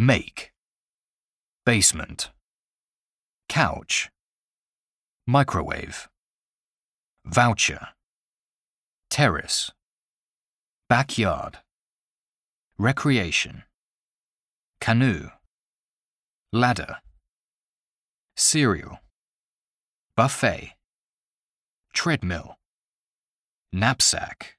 Make. Basement. Couch. Microwave. Voucher. Terrace. Backyard. Recreation. Canoe. Ladder. Cereal. Buffet. Treadmill. Knapsack.